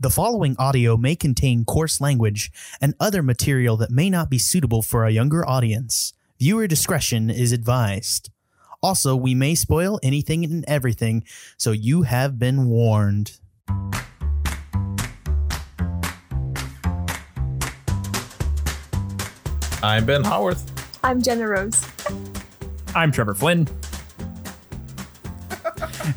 The following audio may contain coarse language and other material that may not be suitable for a younger audience. Viewer discretion is advised. Also, we may spoil anything and everything, so you have been warned. I'm Ben Howarth. I'm Jenna Rose. I'm Trevor Flynn.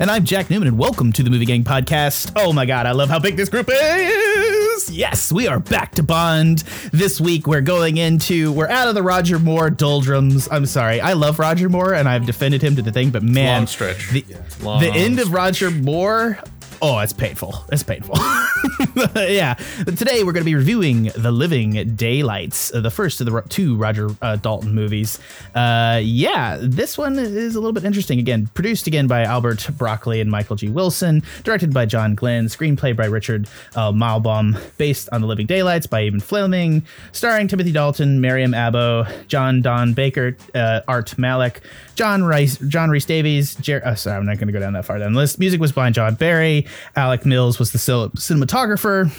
And I'm Jack Newman, and welcome to the Movie Gang Podcast. Oh my god, I love how big this group is! Yes, we are back to Bond. This week we're going into, we're out of the Roger Moore doldrums. I'm sorry, I love Roger Moore and I've defended him to the thing, but man, Long stretch. The, Long the end of Roger Moore. Oh, it's painful. It's painful. yeah. Today we're going to be reviewing The Living Daylights, the first of the two Roger uh, Dalton movies. Uh, yeah, this one is a little bit interesting. Again, produced again by Albert Broccoli and Michael G. Wilson, directed by John Glenn, screenplay by Richard uh, Maibaum, based on The Living Daylights by Ian Fleming, starring Timothy Dalton, Miriam Abbo, John Don Baker, uh, Art Malik, John Rice, John Rhys Davies. Jer- uh, sorry, I'm not going to go down that far down the list. Music was by John Barry. Alec Mills was the cinematographer.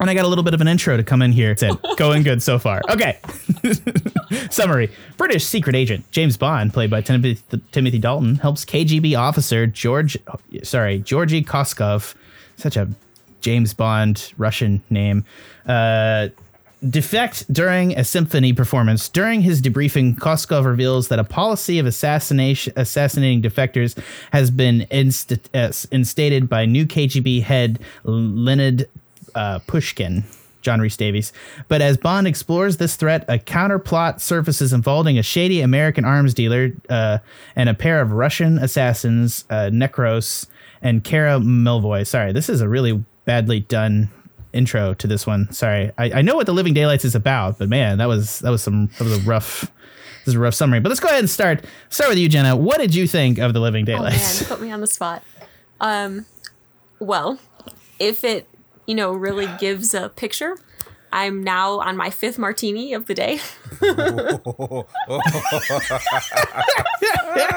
And I got a little bit of an intro to come in here. It's it. Going good so far. Okay. Summary British secret agent James Bond, played by Timothy, Timothy Dalton, helps KGB officer George, sorry, Georgi Koskov, such a James Bond Russian name, uh, defect during a symphony performance. During his debriefing, Koskov reveals that a policy of assassination assassinating defectors has been uh, instated by new KGB head Leonid uh, Pushkin. John Rhys Davies. But as Bond explores this threat, a counterplot surfaces involving a shady American arms dealer uh, and a pair of Russian assassins, uh, Necros and Kara Milovy. Sorry, this is a really badly done intro to this one. Sorry, I, I know what the Living Daylights is about, but man, that was that was some that was a rough. This is a rough summary. But let's go ahead and start. Start with you, Jenna. What did you think of the Living Oh Daylights? man, put me on the spot. Um, well, if it you know really gives a picture, I'm now on my fifth martini of the day.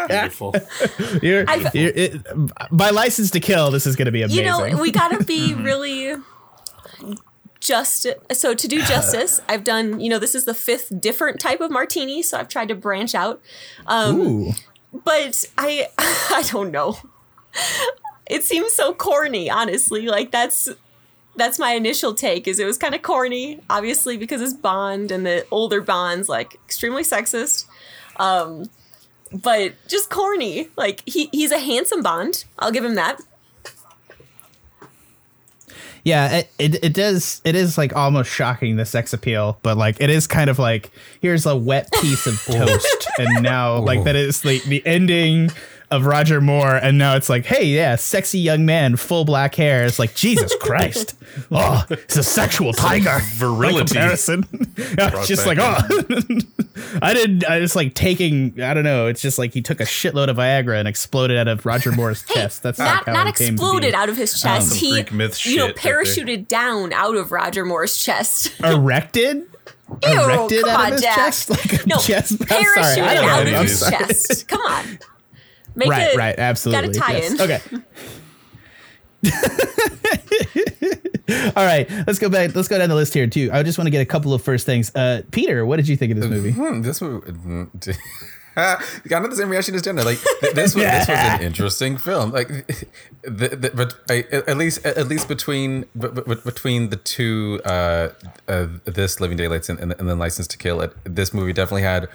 Beautiful. You're, you're, it, by license to kill, this is going to be amazing. You know, we gotta be really just so to do justice. I've done you know this is the fifth different type of martini, so I've tried to branch out. Um, Ooh. but I I don't know. It seems so corny, honestly. Like that's that's my initial take is it was kind of corny, obviously because it's Bond and the older Bond's like extremely sexist. Um but just corny. Like he he's a handsome Bond. I'll give him that. Yeah, it, it it does. It is like almost shocking the sex appeal, but like it is kind of like here's a wet piece of toast, and now like that is like the ending of Roger Moore, and now it's like, hey, yeah, sexy young man, full black hair. It's like Jesus Christ, oh, it's a sexual tiger. Virility. By comparison, it's just like oh, I didn't. I just like taking. I don't know. It's just like he took a shitload of Viagra and exploded out of Roger Moore's chest. That's not like how not he came to be. exploded out of his chest. Some he Greek myth you know shit there. parachuted down out of Roger Moore's chest. erected. Ew, erected come out on, of his Jack. chest like a no, chest. I'm parachuted sorry, I don't know. out of his chest. Come on, make Right, it right, absolutely. Got a tie yes. in. Okay. All right, let's go back. Let's go down the list here too. I just want to get a couple of first things. Uh, Peter, what did you think of this movie? Hmm, this movie. Kind of the same reaction as Jenna. Like th- this was this was an interesting film. Like, the, the, but I, at least at least between but, but between the two, uh, uh, this Living Daylights and, and, and then License to Kill, it this movie definitely had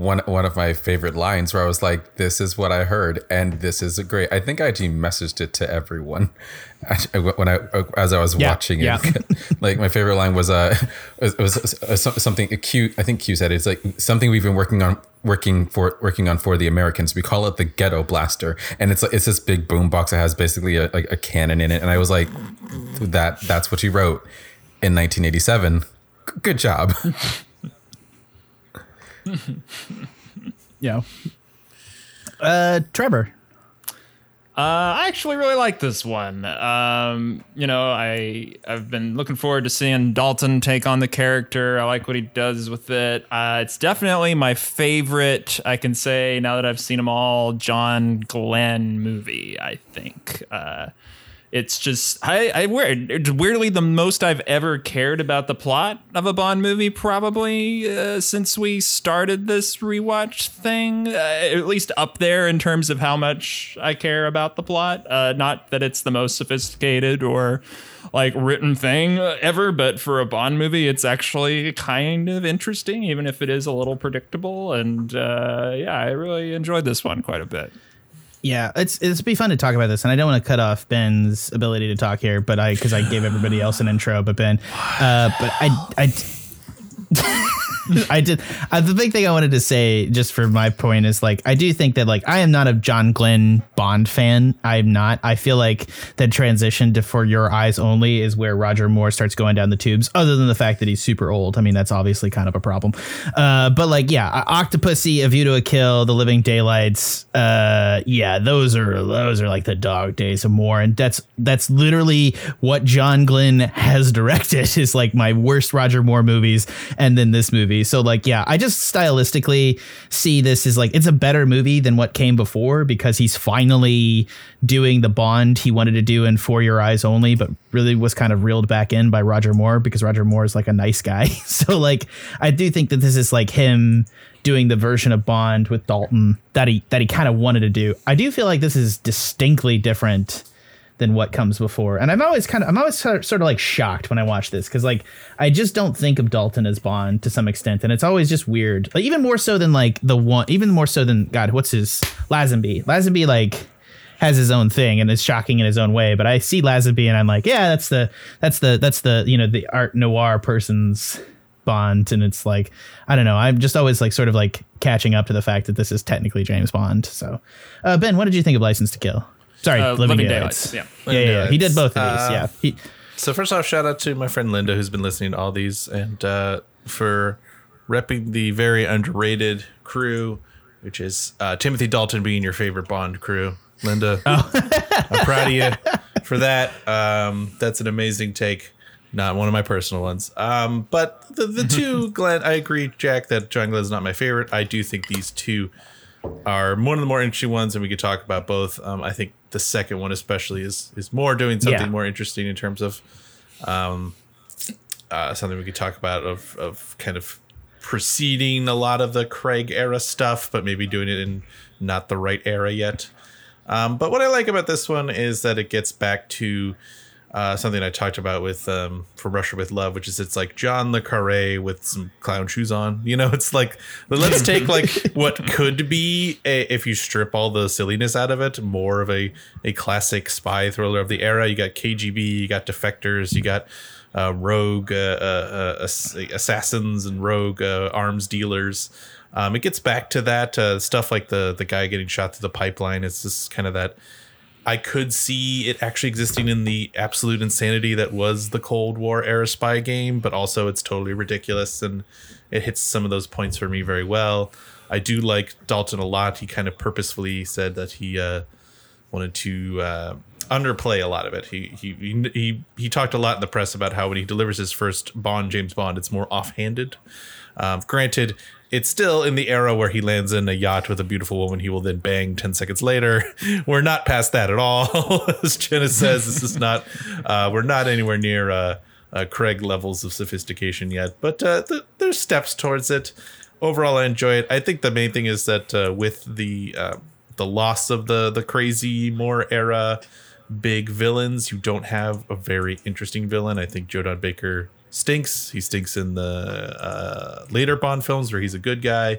one one of my favorite lines where I was like, "This is what I heard, and this is a great." I think I actually messaged it to everyone when I as I was Yeah, watching it. yeah. like my favorite line was uh it was uh, some- something Q I think Q said it's like something we've been working on working for working on for the Americans. We call it the ghetto blaster, and it's it's this big boom box that has basically a, like a cannon in it. And I was like, that that's what you wrote in 1987. G- Good job. Yeah. Uh, Trevor. Uh, I actually really like this one. Um, you know, I I've been looking forward to seeing Dalton take on the character. I like what he does with it. Uh, it's definitely my favorite. I can say now that I've seen them all, John Glenn movie. I think. Uh, it's just I, I weird weirdly the most I've ever cared about the plot of a Bond movie probably uh, since we started this rewatch thing. Uh, at least up there in terms of how much I care about the plot. Uh, not that it's the most sophisticated or like written thing ever, but for a Bond movie, it's actually kind of interesting, even if it is a little predictable. And uh, yeah, I really enjoyed this one quite a bit. Yeah, it's it's be fun to talk about this, and I don't want to cut off Ben's ability to talk here, but I because I gave everybody else an intro, but Ben, uh, but I I. I did. Uh, the big thing I wanted to say, just for my point, is like I do think that like I am not a John Glenn Bond fan. I'm not. I feel like the transition to For Your Eyes Only is where Roger Moore starts going down the tubes. Other than the fact that he's super old. I mean, that's obviously kind of a problem. Uh, but like, yeah, Octopussy, A View to a Kill, The Living Daylights. Uh, yeah, those are those are like the dog days of Moore, and that's that's literally what John Glenn has directed. Is like my worst Roger Moore movies, and then this movie. So like, yeah, I just stylistically see this as like it's a better movie than what came before because he's finally doing the Bond he wanted to do in For Your Eyes Only, but really was kind of reeled back in by Roger Moore because Roger Moore is like a nice guy. so like, I do think that this is like him doing the version of Bond with Dalton that he that he kind of wanted to do. I do feel like this is distinctly different than what comes before. And I'm always kind of I'm always sort of, like shocked when I watch this because like I just don't think of Dalton as Bond to some extent, and it's always just weird. Like even more so than like the one, even more so than God, what's his Lazenby? Lazenby like has his own thing and is shocking in his own way. But I see Lazenby and I'm like, yeah, that's the that's the that's the you know the art noir person's Bond, and it's like I don't know. I'm just always like sort of like catching up to the fact that this is technically James Bond. So, uh, Ben, what did you think of License to Kill? Sorry, Uh, Living, Living Daylights. Daylights, yeah, yeah, yeah. He did both of these. Uh, yeah, he, So first off, shout out to my friend Linda who's been listening to all these and uh, for repping the very underrated crew, which is uh, Timothy Dalton being your favorite Bond crew. Linda, I'm proud of you for that. Um, that's an amazing take. Not one of my personal ones. Um, but the the two, Glenn, I agree, Jack, that John is not my favorite. I do think these two are one of the more interesting ones, and we could talk about both. Um, I think the second one, especially, is is more doing something Yeah. more interesting in terms of um, uh, something we could talk about of of kind of preceding a lot of the Craig era stuff, but maybe doing it in not the right era yet. Um, but what I like about this one is that it gets back to uh, something I talked about with um, From Russia with Love, which is it's like John le Carre with some clown shoes on. You know, it's like let's take like what could be a, if you strip all the silliness out of it, more of a a classic spy thriller of the era. You got KGB, you got defectors, you got uh, rogue uh, uh, uh, assassins and rogue uh, arms dealers. Um, it gets back to that uh, stuff like the the guy getting shot through the pipeline. It's just kind of that. I could see it actually existing in the absolute insanity that was the Cold War era spy game, but also it's totally ridiculous and it hits some of those points for me very well. I do like Dalton a lot. He kind of purposefully said that he uh, wanted to uh, underplay a lot of it. He, he he he talked a lot in the press about how when he delivers his first Bond, James Bond, it's more offhanded. Um, granted, it's still in the era where he lands in a yacht with a beautiful woman he will then bang 10 seconds later. We're not past that at all. As Jenna says, this is not, uh, we're not anywhere near uh, uh, Craig levels of sophistication yet, but uh, th- there's steps towards it. Overall, I enjoy it. I think the main thing is that uh, with the uh, the loss of the the crazy Moore era big villains, you don't have a very interesting villain. I think Joe Don Baker stinks. He stinks in the uh, later Bond films where he's a good guy.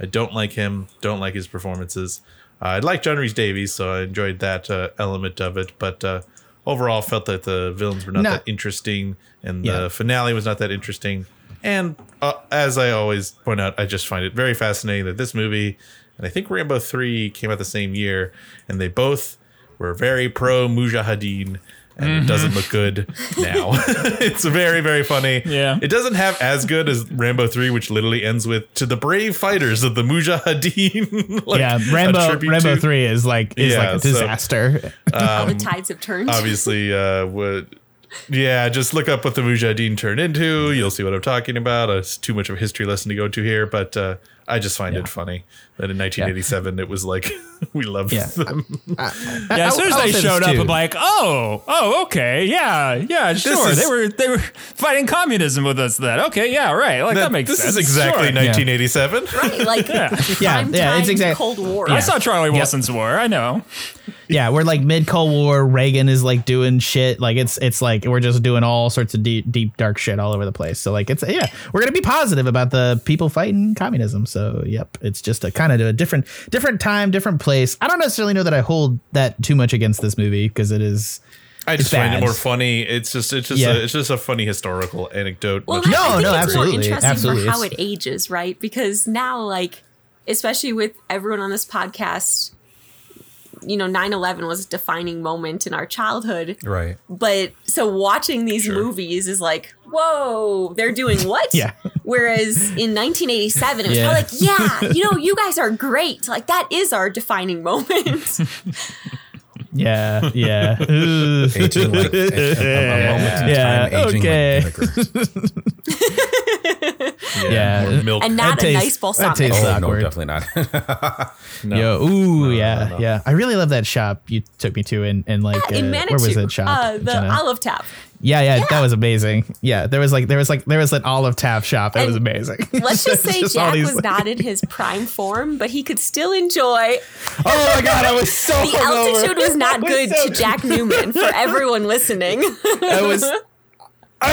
I don't like him. Don't like his performances. Uh, I like John Rhys Davies, so I enjoyed that uh, element of it. But uh, overall, felt that the villains were not No. that interesting, and Yeah. the finale was not that interesting. And uh, as I always point out, I just find it very fascinating that this movie, and I think Rambo 3 came out the same year, and they both were very pro Mujahideen, and it doesn't look good now. it's very, very funny. Yeah. It doesn't have as good as Rambo 3, which literally ends with to the brave fighters of the Mujahideen. Like, yeah, Rambo Rambo to- three is like is Yeah, like a so- disaster. All the tides have turned. obviously uh would yeah just look up what the mujahideen turned into you'll see what i'm talking about Uh, it's too much of a history lesson to go to here but uh I just find it funny that in 1987 it was like we love Yeah. them. Yeah, as soon as I'll they say this showed up, too. I'm like, oh, oh, okay, yeah, yeah, sure. is- they were they were fighting communism with us then. Okay, yeah, right. Like that, makes this sense. is exactly Sure. 1987. Right, like Yeah, prime yeah, it's exactly Cold War. I saw Charlie Wilson's War. I know. Yeah, we're like mid Cold War. Reagan is like doing shit. Like it's it's like we're just doing all sorts of deep, deep dark shit all over the place. So like it's yeah, we're gonna be positive about the people fighting communism. So yep, it's just a kind of a different different time, different place. I don't necessarily know that I hold that too much against this movie because it is. I just It's find it more funny. It's just it's just Yeah. a, it's just a funny historical anecdote. Well, much I- I No, think no, it's absolutely, more interesting absolutely. for how it ages, right? Because now, like, especially with everyone on this podcast, you know, 9-11 was a defining moment in our childhood. Right. But so watching these movies is like, whoa, they're doing what? Yeah. Whereas in 1987, it was Yeah. like, yeah, you know, you guys are great. Like that is our defining moment. Yeah, yeah. Ooh. Aging like a, a- a moment in Yeah, time, aging okay. like vinegar. Yeah. more milk. and not That a tastes- nice that balsamic. tastes- Oh no, definitely not. Yo, ooh, No, yeah, no, no. yeah. I really love that shop you took me to and in like in uh, Manitou, where was that shop? uh, the Jenna? Olive Tap. Yeah, yeah, that was amazing. Yeah, there was like there was like there was an olive tap shop. It was amazing. Let's just say Just Jack was like- not in his prime form, but he could still enjoy. Oh my god, I was so The hungover. altitude was not I good so- to Jack Newman for everyone listening. I was.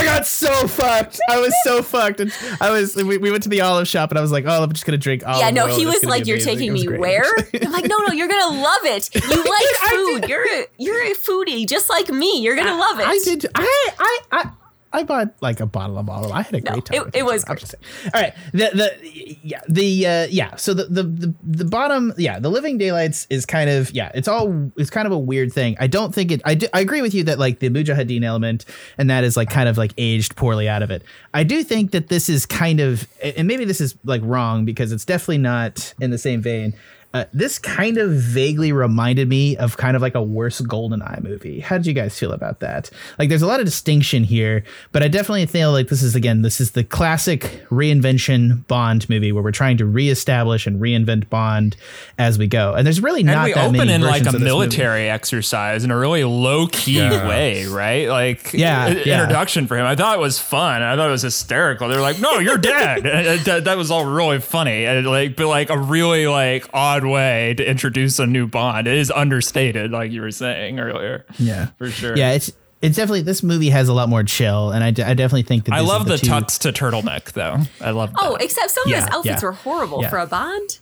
I got so fucked. I was so fucked. And I was. We, we went to the olive shop, and I was like, "Oh, I'm just gonna drink olive yeah, no, oil. he was like, "You're taking me great. where?" I'm like, "No, no, you're gonna love it. You like food. You're a you're a foodie, just like me. You're gonna love it." I did. I I I. I bought like a bottle of olive. I had a No, great time. it- it was great. All right. The the yeah the uh, yeah. So the, the the the bottom yeah the Living Daylights is kind of yeah it's all it's kind of a weird thing. I don't think it. I do, I agree with you that like the Mujahideen element and that is like kind of like aged poorly out of it. I do think that this is kind of and maybe this is like wrong because it's definitely not in the same vein. Uh, this kind of vaguely reminded me of kind of like a worse Golden Eye movie. How did you guys feel about that? Like, there's a lot of distinction here, but I definitely feel like this is again, this is the classic reinvention Bond movie where we're trying to reestablish and reinvent Bond as we go. And there's really And not we that open many in like a of this movie. military exercise in a really low key Yeah. way, right? Like Yeah, i- yeah. introduction for him. I thought it was fun. I thought it was hysterical. They're like, "No, you're dead." That, that was all really funny, and like, but like a really like odd way to introduce a new Bond. It is understated, like you were saying earlier. Yeah, for sure. Yeah, it's it's definitely this movie has a lot more chill, and I, d- I definitely think that I love the, two- tux to turtleneck though. I love. That. oh, except some of Yeah, his outfits yeah. were horrible Yeah. for a Bond.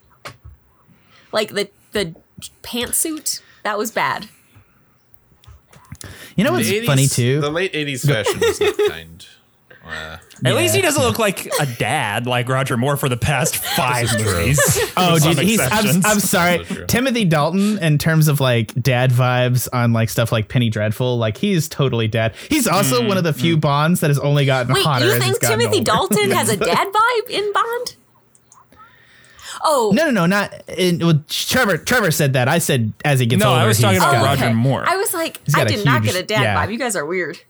Like the the pantsuit that was bad. You know The what's 80s funny too? The late 80s fashion was not kind. Uh, At least he doesn't look like a dad like Roger Moore for the past five movies. Oh, With dude, he's. I'm, exceptions. I'm sorry, That's true. Timothy Dalton. In terms of like dad vibes on like stuff like Penny Dreadful, like he's totally dad. He's also one of the few Bonds that has only gotten Wait, hotter. you as he's think gotten Timothy older. Dalton has a dad vibe in Bond? Oh, No, no, no, not. In, well, Trevor. Trevor said that. I said as he gets No, older. I was talking he's about got- Roger Moore. I was like, I got a did not huge- get a dad yeah. vibe. You guys are weird.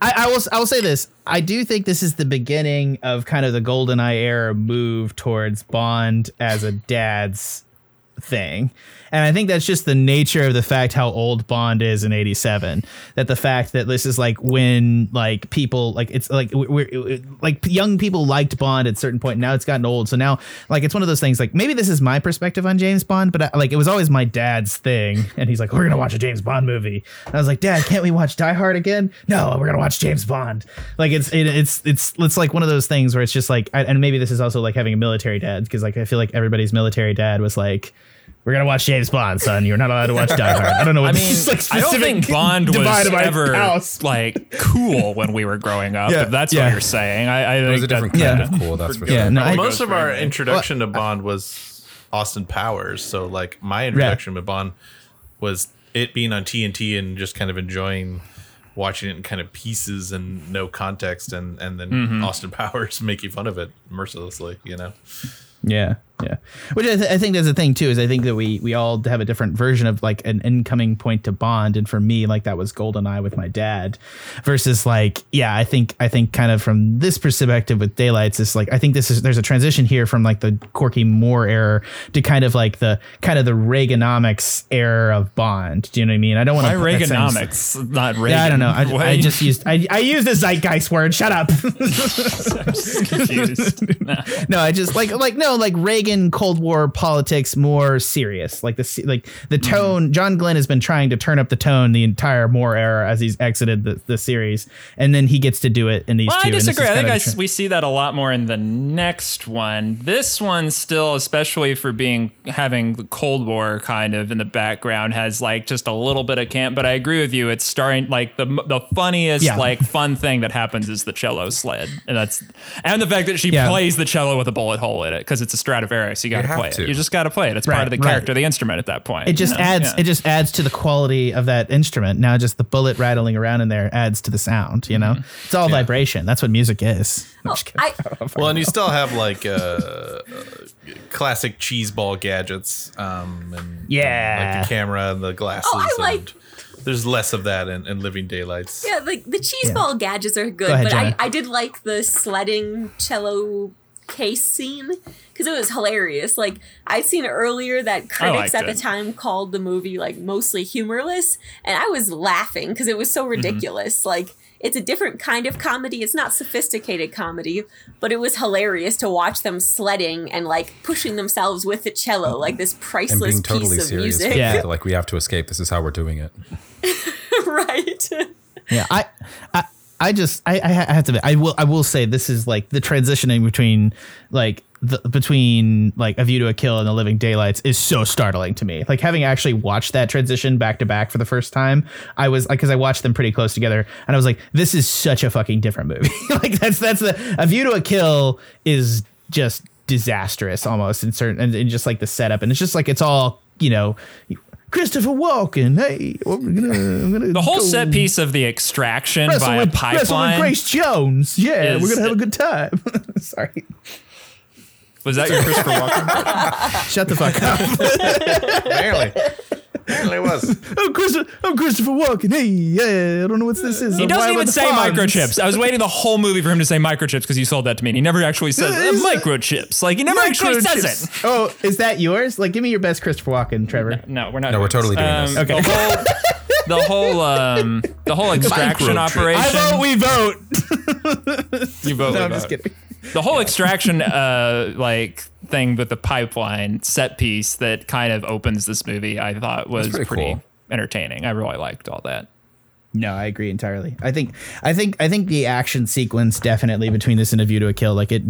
I, I will. I will say this. I do think this is the beginning of kind of the golden eye era move towards Bond as a dad's thing. And I think that's just the nature of the fact how old Bond is in 87. That the fact that this is like when like people like it's like we're, we're like young people liked Bond at a certain point. Now it's gotten old. So now like it's one of those things like maybe this is my perspective on James Bond, but I, like it was always my dad's thing. And he's like, we're going to watch a James Bond movie. And I was like, dad, can't we watch Die Hard again? No, we're going to watch James Bond. Like it's, it, it's, it's, it's like one of those things where it's just like, and maybe this is also like having a military dad because like I feel like everybody's military dad was like, we're gonna watch James Bond, son. You're not allowed to watch Die Hard. I don't know what I mean, is, like I don't think Bond was divide of my ever house. like cool when we were growing up. Yeah, if that's yeah. what you're saying. I, I It think was a that- different kind yeah. of cool. That's for Yeah, sure. no, I- most of our for me. introduction to Bond was Austin Powers. So, like, my introduction to Bond was it being on TNT and just kind of enjoying watching it in kind of pieces and no context, and and then Mm-hmm. Austin Powers making fun of it mercilessly. You know, Yeah, Yeah, which I, th- I think that's the thing too. Is I think that we we all have a different version of like an incoming point to bond, and for me, like that was Goldeneye with my dad, versus like yeah, I think I think kind of from this perspective with Daylights, is like I think this is there's a transition here from like the Corky Moore era to kind of like the kind of the Reaganomics era of Bond. Do you know what I mean? I don't want to Reaganomics, not Reagan? Yeah, I don't know. I, I just used I, I used the zeitgeist word. Shut up. I'm just confused. Nah. no, I just like like no like Reagan Cold War politics more serious. Like the like the Mm-hmm. tone. John Glenn has been trying to turn up the tone the entire Moore era as he's exited the, the series, and then he gets to do it in these Well, two. I and this is disagree. I think I we see that a lot more in the next one. This one still, especially for being having the Cold War kind of in the background, has like just a little bit of camp. But I agree with you. It's starting like the the funniest Yeah. like fun thing that happens is the cello sled, and that's and the fact that she Yeah. plays the cello with a bullet hole in it because it's a Stradivarius. You got to play it. You just got to play it. It's Right, part of the character, of the instrument at that point. It just you know? adds Yeah. it just adds to the quality of that instrument. Now just the bullet rattling around in there adds to the sound, you know? Mm-hmm. It's all vibration. That's what music is. I'm just kidding. I, Well, and you still have like uh, uh, classic cheese ball gadgets, um, and Yeah. like the camera and the glasses. Oh, I like- There's less of that in, in Living Daylights. yeah, like the cheese Yeah. ball gadgets are good, Go ahead, but I, I did like the sledding cello case scene because it was hilarious. Like I'd seen earlier that critics liked at the it. time called the movie like mostly humorless, and I was laughing because it was so mm-hmm. ridiculous. Like it's a different kind of comedy. It's not sophisticated comedy, but it was hilarious to watch them sledding and like pushing themselves with the cello, like this And priceless being totally piece of serious. music. Yeah. Like we have to escape. This is how we're doing it. right. Yeah, I, I, I just, I, I have to. I will, I will say this is like the transitioning between like the between like A View to a Kill and The Living Daylights is so startling to me. Like having actually watched that transition back to back for the first time, I was like, because I watched them pretty close together, and I was like, this is such a fucking different movie. like that's that's the A View to a Kill is just disastrous almost in certain and, and just like the setup, and it's just like it's all you know. Christopher Walken, hey, I'm gonna, I'm gonna the whole set piece of the extraction by a with, wrestle with pipeline. Grace Jones. Yeah, is- we're gonna have a good time. Sorry, Was that your Christopher Walken? shut the fuck up. Apparently, apparently it was. I'm, Christopher, I'm Christopher Walken. Hey, yeah, I don't know what this is. He doesn't even say microchips. I was waiting the whole movie for him to say microchips because you sold that to me. And he never actually says uh, microchips. Like he never actually says it. Oh, is that yours? Like, give me your best Christopher Walken, Trevor. No, we're not. No, we're totally this. doing Um, this. Okay. The whole, the whole, um, the whole extraction operation. I vote we vote. you vote. No, we I'm just kidding. The whole extraction, uh, like thing with the pipeline set piece that kind of opens this movie, I thought was pretty pretty, cool. entertaining. I really liked all that. No, I agree entirely. I think I think I think the action sequence definitely between this and a view to a kill, like it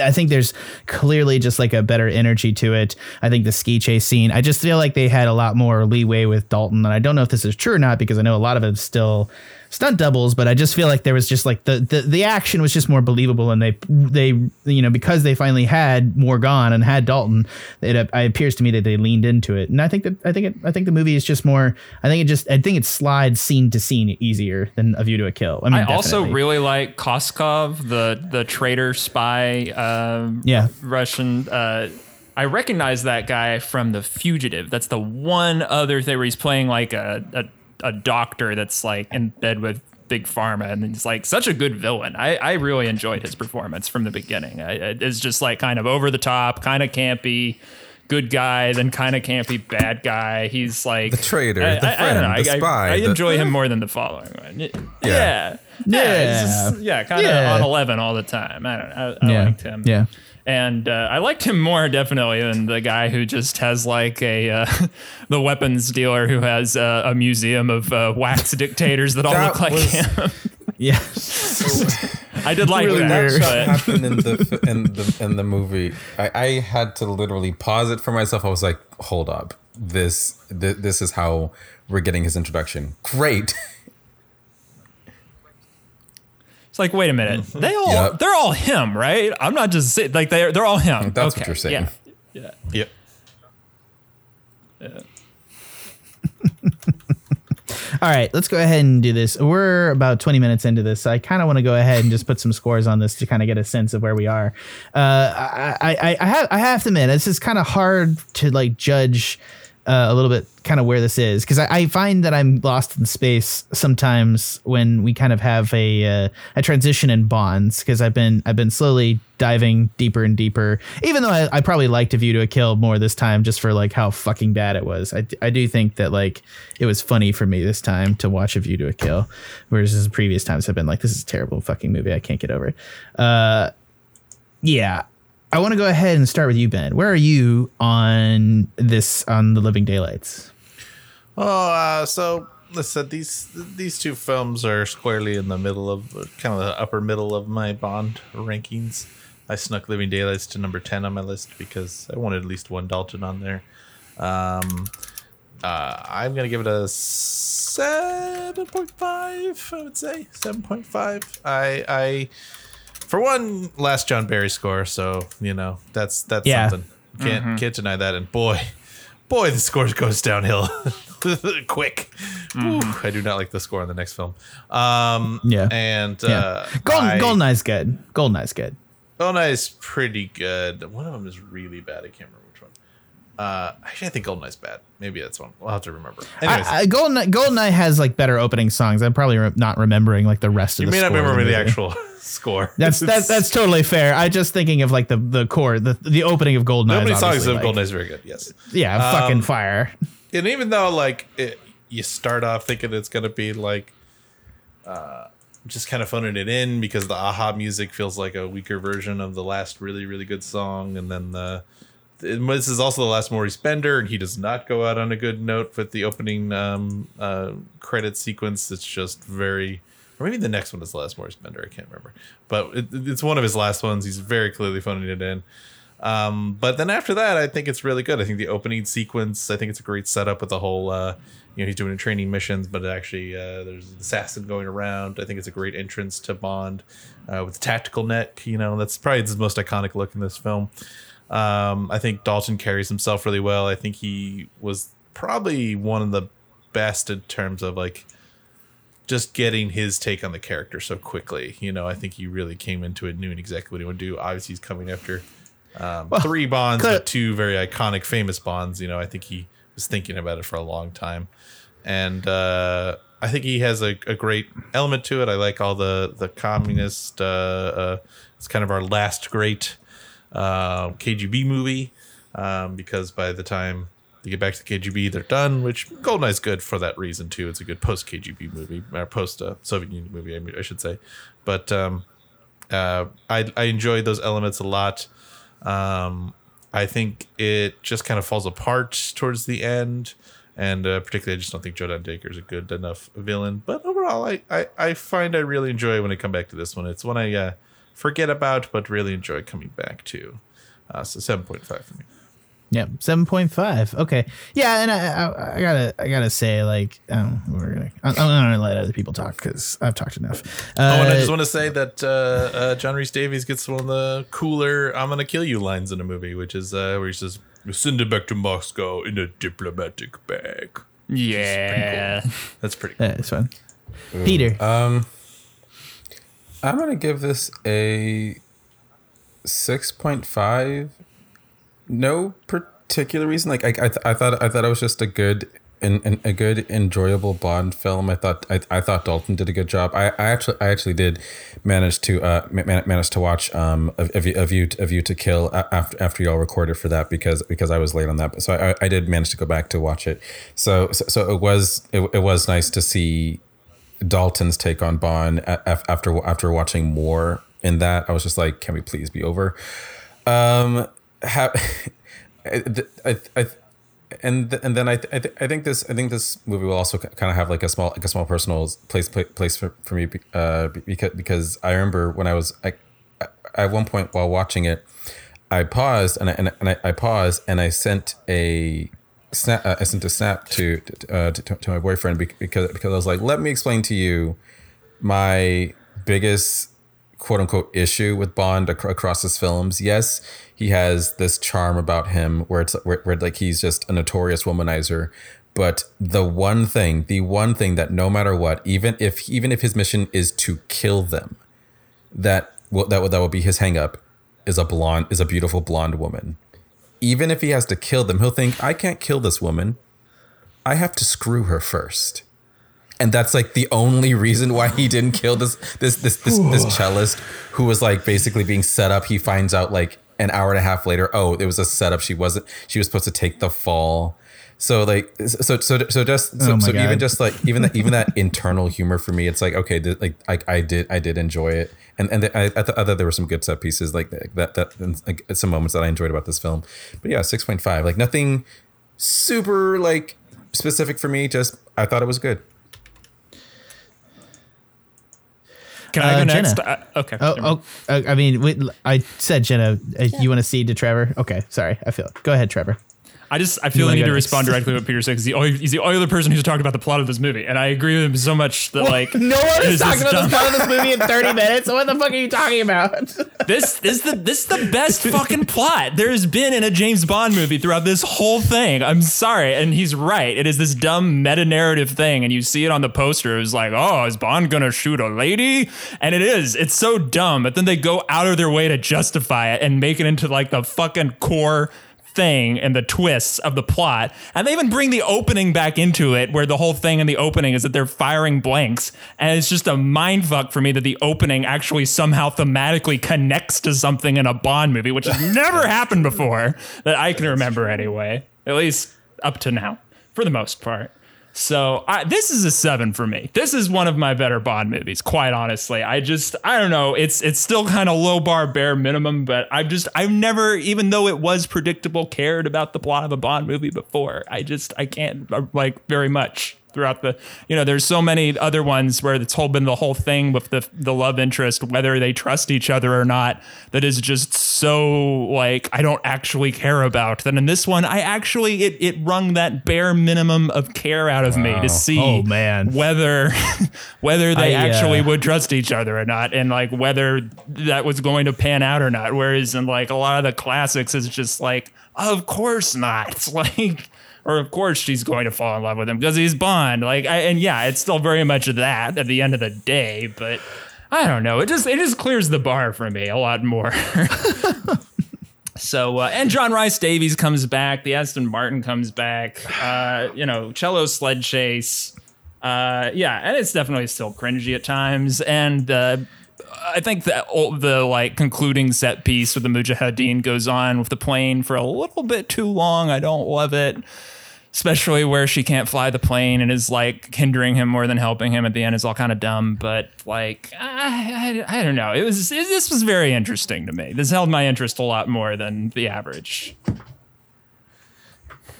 I think there's clearly just like a better energy to it. I think the ski chase scene, I just feel like they had a lot more leeway with Dalton. And I don't know if this is true or not because I know a lot of it's still stunt doubles, but I just feel like there was just like the the, the action was just more believable and they they you know, because they finally had Morgan and had Dalton, it, it appears to me that they leaned into it. And I think that I think it I think the movie is just more I think it just I think it slides scene to scene easier than A View to a Kill. I mean, I also really like Koskov, the the traitor spy, um, Yeah. Russian. Uh, I recognize that guy from The Fugitive. That's the one other thing where he's playing like a a, a doctor that's like in bed with Big Pharma, and he's like such a good villain. I, I really enjoyed his performance from the beginning. I, it's just like kind of over the top, kind of campy. Good guy, then kind of campy bad guy. He's like The traitor, I, the I- I don't know. friend, the I- I- spy, I, the- enjoy him more than the following one. Y- Yeah. Yeah. Yeah. just- yeah, kind of Yeah. on 11 all the time. I don't know. I, I Yeah. liked him. Yeah. And uh, I liked him more definitely than the guy who just has like a uh, the weapons dealer who has uh, a museum of uh, wax dictators that all look like was- him. Yeah. I did like Really that. weird. That but- happened in the in the in the movie. I, I had to literally pause it for myself. I was like, "Hold up, this th- this is how we're getting his introduction." Great. It's like, wait a minute. Mm-hmm. They all Yep. they're all him, right? I'm not just saying like they're they're all him. That's what you're saying. Yeah. Yep. All All right, let's go ahead and do this. We're about 20 minutes into this. So I kind of want to go ahead and just put some scores on this to kind of get a sense of where we are. Uh, I, I, I, have, I have to admit, this is kind of hard to like judge uh, a little bit kind of where this is because I, I, find that I'm lost in space sometimes when we kind of have a uh, a transition in bonds because I've been I've been slowly diving deeper and deeper. Even though I, I probably liked A View to a Kill more this time just for like how fucking bad it was I, I do think that like it was funny for me this time to watch A View to a Kill whereas previous times I've been like this is a terrible fucking movie. I can't get over it. Uh yeah I want to go ahead and start with you, Ben. Where are you on this on the Living Daylights? Oh, uh, so listen, these these two films are squarely in the middle of kind of the upper middle of my Bond rankings. I snuck Living Daylights to number ten on my list because I wanted at least one Dalton on there. Um, uh, I'm gonna give it a seven point five. I would say seven point five. I I for one, last John Barry score, so you know that's that's Yeah. something. Can't can't deny that. And boy, boy, the score goes downhill quick. Ooh, I do not like the score on the next film. Um, Yeah. and Yeah, uh, Golden I- Goldeneye's good. Goldeneye's good. Goldeneye is pretty good. One of them is really bad. I can't remember which one. Uh, actually, I think Goldeneye's bad. Maybe that's one. We'll have to remember. Anyways, I, I, Goldeneye, Goldeneye has like better opening songs. I'm probably re- not remembering like the rest of you the may not remember the movie. actual score. That's that's that's totally fair. I just thinking of like the the core, the the opening of Goldeneye. the is songs of like, Goldeneye is very good. Yes. Yeah, Um, fucking fire. and even though like it, you start off thinking it's gonna be like uh just kind of phoning it in because the a-ha music feels like a weaker version of the last really really good song and then the this is also the last Maurice Binder, and he does not go out on a good note with the opening um, uh, credit sequence. It's just very, or maybe the next one is the last Maurice Binder. I can't remember, but it, it's one of his last ones. He's very clearly phoning it in. Um, but then after that, I think it's really good. I think the opening sequence, I think it's a great setup with the whole, uh, you know, he's doing training missions, but actually uh, there's an assassin going around. I think it's a great entrance to Bond uh, with the tactical neck. You know, that's probably his most iconic look in this film. Um, I think Dalton carries himself really well. I think he was probably one of the best in terms of like just getting his take on the character so quickly. You know, I think he really came into it knowing exactly what he would do. Obviously, he's coming after um, three bonds, clear- but two very iconic, famous bonds. You know, I think he was thinking about it for a long time, and uh, I think he has a, a great element to it. I like all the the communist. Uh, uh, it's kind of our last great uh, KGB movie um, because by the time they get back to the KGB, they're done. Which Goldeneye's good for that reason too. It's a good post KGB movie or post uh, Soviet Union movie, I, should say. But um, uh, I I enjoyed those elements a lot. Um, I think it just kind of falls apart towards the end. And uh, particularly, I just don't think Joe Dacre is a good enough villain. But overall, I, I, I find I really enjoy when I come back to this one. It's one I uh, forget about, but really enjoy coming back to. Uh, so 7.5 for me. Yeah, seven point five. Okay, yeah, and I, I, I gotta, I gotta say, like, um, we're gonna, I'm, I'm gonna let other people talk because I've talked enough. oh, and I Uh, just want to say that uh, uh, John Rhys Davies gets one of the cooler "I'm gonna kill you" lines in a movie, which is uh, where he says, send it back to Moscow in a diplomatic bag." Yeah. That's pretty. Cool. yeah, it's fun. Peter, Um, I'm gonna give this a six point five. No particular reason. Like I, I, th- I thought, I thought it was just a good, and an, a good, enjoyable Bond film. I thought, I, I thought Dalton did a good job. I, I actually, I actually did manage to, uh, ma- ma- manage to watch um a, a, View- a view, a view to kill after after y'all recorded for that because because I was late on that. So I, I did manage to go back to watch it. So, so, so it was, it, it was nice to see Dalton's take on Bond after after watching more in that, I was just like, can we please be over? Um, I, I, I, and and then I th- I, th- I think this I think this movie will also kind of have like a small like a small personal place pla- place for, for me uh because because I remember when I was at one point while watching it I paused and I and I, and I paused and I sent a snap uh, sent a snap to uh, to, to my boyfriend because because I was like let me explain to you my biggest quote unquote issue with Bond ac- across his films. Yes, he has this charm about him where it's where, where like he's just a notorious womanizer, But the one thing, the one thing that no matter what, even if even if his mission is to kill them, that will that will that will be his hang up is a blonde is a beautiful blonde woman. Even if he has to kill them, he'll think, I can't kill this woman. I have to screw her first. And that's like the only reason why he didn't kill this this this this, this cellist who was like basically being set up. He finds out like an hour and a half later, oh, it was a setup. She wasn't she was supposed to take the fall. So like so so so just so, Oh so even just like even that even that internal humor for me, it's like okay, like I, I did I did enjoy it, and and I, I, th- I thought there were some good set pieces like that that and, like some moments that I enjoyed about this film. But yeah, six point five, like nothing super like specific for me. Just I thought it was good. Can I Uh, go Jenna. next? Uh, okay. Oh, oh, uh, I mean, wait, I said Jenna. Uh, You want to cede to Trevor? Okay, sorry. I feel. Go ahead, Trevor. I just I feel I need to respond directly to what Peter said because he's the only, he's the only other person who's talked about the plot of this movie, and I agree with him so much that like No one is talking about the plot of this movie in 30 minutes. What the fuck are you talking about? this is the this is the best fucking plot there's been in a James Bond movie throughout this whole thing. I'm sorry, and he's right. It is this dumb meta narrative thing, and you see it on the poster. It's like, oh, is Bond gonna shoot a lady? And it is. It's so dumb, but then they go out of their way to justify it and make it into like the fucking core thing and the twists of the plot. And they even bring the opening back into it, where the whole thing in the opening is that they're firing blanks. And it's just a mind fuck for me that the opening actually somehow thematically connects to something in a Bond movie, which has never happened before that I can remember anyway, at least up to now, for the most part. So I, this is a seven for me. This is one of my better Bond movies, quite honestly. I just I don't know. It's it's still kind of low bar, bare minimum, but I've just I've never, even though it was predictable, cared about the plot of a Bond movie before. I just I can't uh, like very much throughout the you know there's so many other ones where it's whole been the whole thing with the the love interest whether they trust each other or not that is just so like I don't actually care about. Then in this one I actually it it wrung that bare minimum of care out of me to see Oh, man. whether whether they I, uh, actually would trust each other or not and like whether that was going to pan out or not. Whereas in like a lot of the classics it's just like of course not. It's like or of course she's going to fall in love with him because he's Bond. Like, I, and yeah, it's still very much that at the end of the day, but I don't know. It just it just clears the bar for me a lot more. so uh, and John Rhys Davies comes back. The Aston Martin comes back. Uh, you know, cello sled chase. Uh, yeah, and it's definitely still cringy at times, and. Uh, I think the the like concluding set piece with the Mujahideen goes on with the plane for a little bit too long. I don't love it, especially where she can't fly the plane and is like hindering him more than helping him at the end. is all kind of dumb, but like I, I, I don't know. It was it, this was very interesting to me. This held my interest a lot more than the average.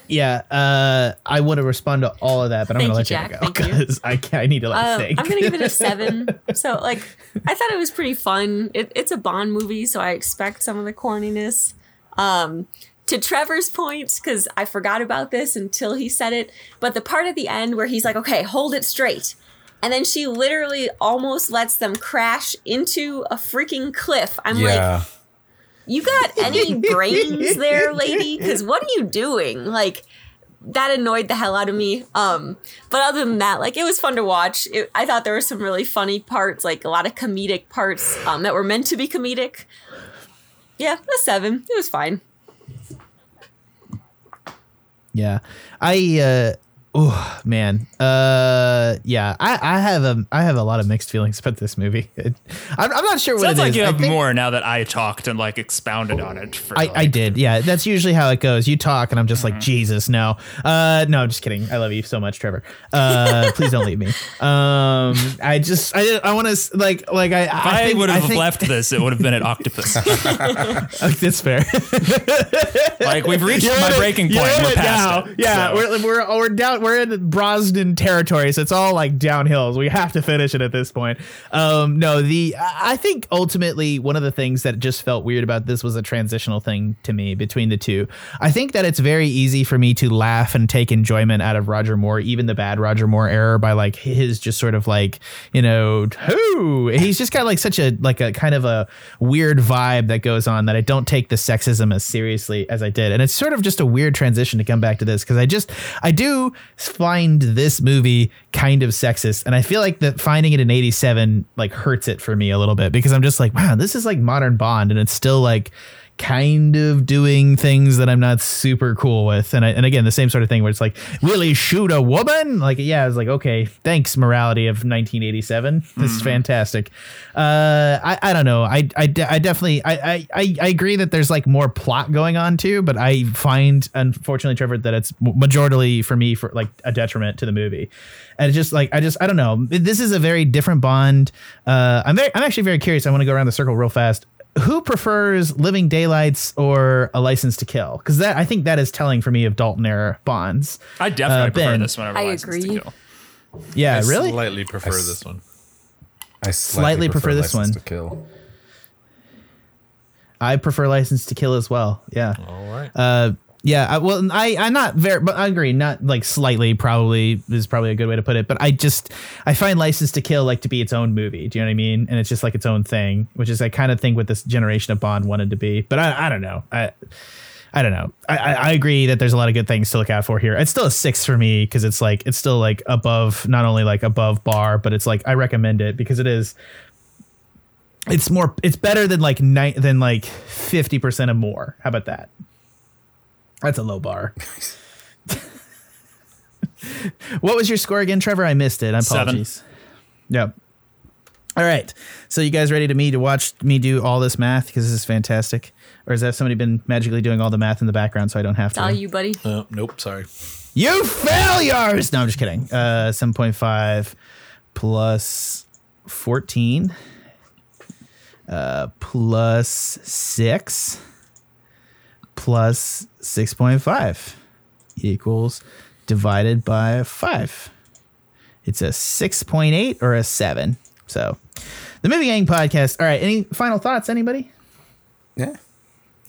yeah, uh, I want to respond to all of that, but I'm Thank going you, to let Jack. you go because I, I need to let Um, think. I'm gonna give it a seven. so like, I thought it was pretty fun. It, it's a Bond movie, so I expect some of the corniness. Um, to Trevor's point, because I forgot about this until he said it, but the part at the end where he's like, "Okay, hold it straight," and then she literally almost lets them crash into a freaking cliff. I'm like, you got any brains there, lady? Because what are you doing? Like, that annoyed the hell out of me. Um, but other than that, like, it was fun to watch. It, I thought there were some really funny parts, like a lot of comedic parts um, that were meant to be comedic. Yeah, a seven. It was fine. Yeah. I uh oh man. Uh yeah, I I have a I have a lot of mixed feelings about this movie. It, I'm, I'm not sure what Sounds it like is. you I have think- more now that I talked and like expounded on it. For, I, like, I did, yeah. That's usually how it goes. You talk, and I'm just like, Jesus, no, uh, no, I'm just kidding. I love you so much, Trevor. Uh, please don't leave me. Um, I just, I, I want to like, like I, If I, I, would have think- left this, it would have been at Octopus. Oh, that's fair. like we've reached You're my it- breaking point. in We're past now. it. Yeah, So- we're, we're we're down. We're in Brosnan territory, so it's all like downhills. We have to finish it at this point. Um, no, the I think ultimately one of the things that just felt weird about this was a transitional thing to me between the two. I think that it's very easy for me to laugh and take enjoyment out of Roger Moore, even the bad Roger Moore era, by like his just sort of like you know who he's just got like such a like a kind of a weird vibe that goes on that I don't take the sexism as seriously as I did, and it's sort of just a weird transition to come back to this because I just I do find this movie kind of sexist, and I feel like that finding it in '87 like hurts it for me a little bit because I'm just like, wow, this is like modern Bond, and it's still like kind of doing things that I'm not super cool with. And I, and again, the same sort of thing where it's like, really shoot a woman? Like, yeah, I was like, okay, thanks, morality of 1987. This is fantastic. Uh, I, I don't know. I, I, de- I definitely, I, I, I I agree that there's like more plot going on too, but I find, unfortunately, Trevor, that it's majorly for me for like a detriment to the movie. And it's just like, I just, I don't know. This is a very different Bond. Uh, I'm very, I'm actually very curious. I want to go around the circle real fast who prefers Living Daylights or A License to Kill? Because that I think that is telling for me of Dalton era Bonds. I definitely Uh, prefer this one over I License to agree. Kill. Yeah, I really. slightly prefer I s- this one. I Slightly prefer this License one. To kill. I prefer License to Kill as well. Yeah. All right. Uh, yeah. I, well, I I'm not very, but I agree. Not like slightly. Probably is probably a good way to put it. But I just I find License to Kill like to be its own movie. Do you know what I mean? And it's just like its own thing, which is I kind of think what this generation of Bond wanted to be. But I I don't know. I. I don't know. I, I, I agree that there's a lot of good things to look out for here. It's still a six for me because it's like it's still like above, not only like above bar, but it's like I recommend it because it is. It's more. It's better than like ni- than like fifty percent or more. How about that? That's a low bar. what was your score again, Trevor? I missed it. I Seven. apologies. Yep. All right. So you guys ready to me to watch me do all this math because this is fantastic, or has that somebody been magically doing all the math in the background so I don't have It's all you, buddy. Uh, nope. Sorry. You failures! No, I'm just kidding. Uh, 7.5 plus 14 uh, plus 6 plus 6.5 equals divided by 5. It's a 6.8 or a 7. So, the Movie Gang podcast. All right, any final thoughts, anybody? Yeah.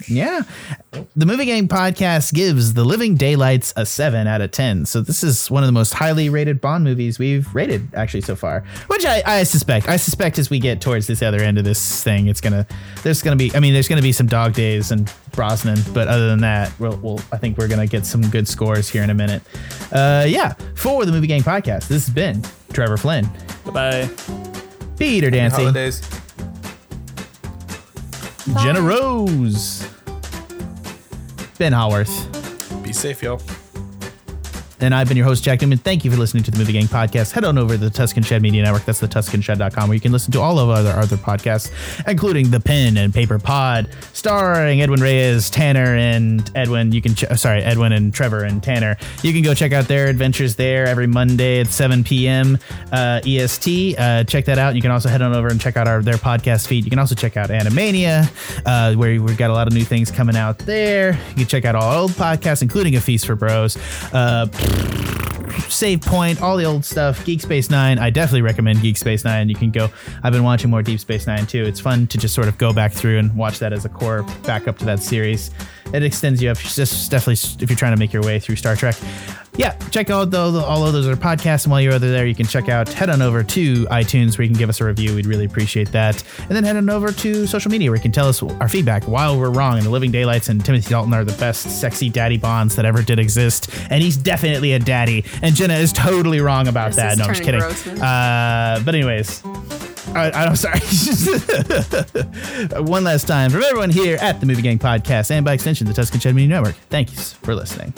Yeah. The Movie Gang podcast gives The Living Daylights a 7 out of 10. So this is one of the most highly rated Bond movies we've rated actually so far, which I, I suspect. I suspect as we get towards this other end of this thing, it's going to, there's going to be, I mean, there's going to be some dog days and Brosnan, but other than that, we'll, we'll I think we're going to get some good scores here in a minute. Uh, yeah. For the Movie Gang podcast, this has been Trevor Flynn, Bye. Peter Dancy, Holidays. Jenna Rose, Ben Howarth. Be safe, y'all. And I've been your host, Jack Newman. Thank you for listening to the Movie Gang podcast. Head on over to the Tuscan Shed Media Network. That's the TuscanShed.com, where you can listen to all of our other, other podcasts, including the Pen and Paper Pod, starring Edwin Reyes, Tanner, and Edwin. You can, ch- uh, sorry, Edwin and Trevor and Tanner. You can go check out their adventures there every Monday at 7 p.m. Uh, EST. Uh, check that out. You can also head on over and check out our their podcast feed. You can also check out Animania, uh, where we've got a lot of new things coming out there. You can check out all old podcasts, including A Feast for Bros. Save Point, all the old stuff. Geek Space Nine. I definitely recommend Geek Space Nine. You can go. I've been watching more Deep Space Nine too. It's fun to just sort of go back through and watch that as a core backup to that series. It extends you up. Just definitely if you're trying to make your way through Star Trek. Yeah, check out the- all of those other podcasts. And while you're over there, you can check out. Head on over to iTunes where you can give us a review. We'd really appreciate that. And then head on over to social media where you can tell us our feedback. While we're wrong, and the Living Daylights and Timothy Dalton are the best sexy daddy bonds that ever did exist. And he's definitely a daddy. And Is totally wrong about This that. is No, I'm just kidding. gross. Uh, but anyways. I, I'm sorry. One last time from everyone here at the Movie Gang Podcast and by extension the Tuscan Shed Media Network. Thanks for listening.